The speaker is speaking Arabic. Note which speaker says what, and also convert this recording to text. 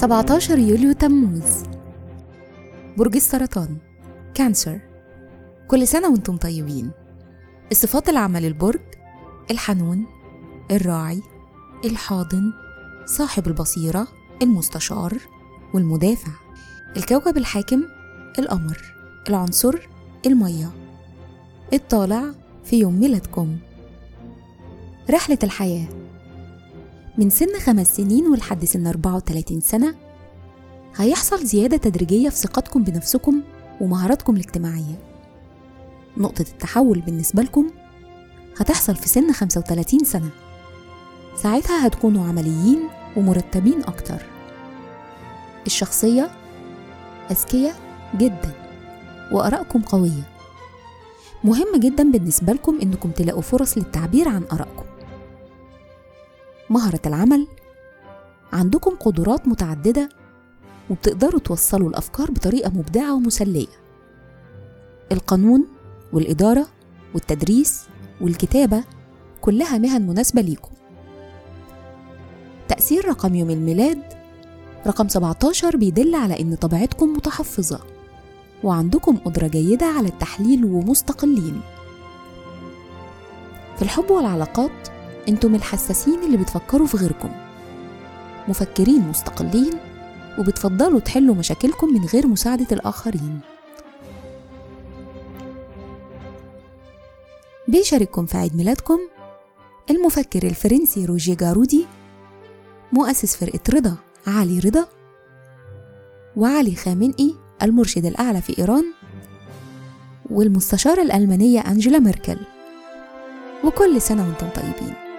Speaker 1: 17 يوليو تموز. برج السرطان. كانسر. كل سنة وأنتم طيبين. الصفات العامة للبرج الحنون الراعي الحاضن صاحب البصيرة المستشار والمدافع. الكوكب الحاكم القمر. العنصر المية. الطالع في يوم ميلادكم. رحلة الحياة. من سن خمس سنين ولحد سن 34 سنة هيحصل زيادة تدريجية في ثقتكم بنفسكم ومهاراتكم الاجتماعية. نقطة التحول بالنسبة لكم هتحصل في سن 35 سنة. ساعتها هتكونوا عمليين ومرتبين أكتر. الشخصية أذكياء جدا وآرائكم قوية. مهم جدا بالنسبة لكم إنكم تلاقوا فرص للتعبير عن آرائكم. مهرة العمل. عندكم قدرات متعددة وبتقدروا توصلوا الأفكار بطريقة مبدعة ومسلية. القانون والإدارة والتدريس والكتابة كلها مهن مناسبة ليكم. تأثير رقم يوم الميلاد رقم 17 بيدل على إن طبيعتكم متحفظة وعندكم قدرة جيدة على التحليل ومستقلين. في الحب والعلاقات أنتم الحساسين اللي بتفكروا في غيركم. مفكرين مستقلين وبتفضلوا تحلوا مشاكلكم من غير مساعدة الآخرين. بيشارككم في عيد ميلادكم المفكر الفرنسي روجيه جارودي مؤسس فرقة رضا علي رضا وعلي خامنئي المرشد الأعلى في إيران والمستشارة الألمانية أنجيلا ميركل. وكل سنة وأنتم طيبين.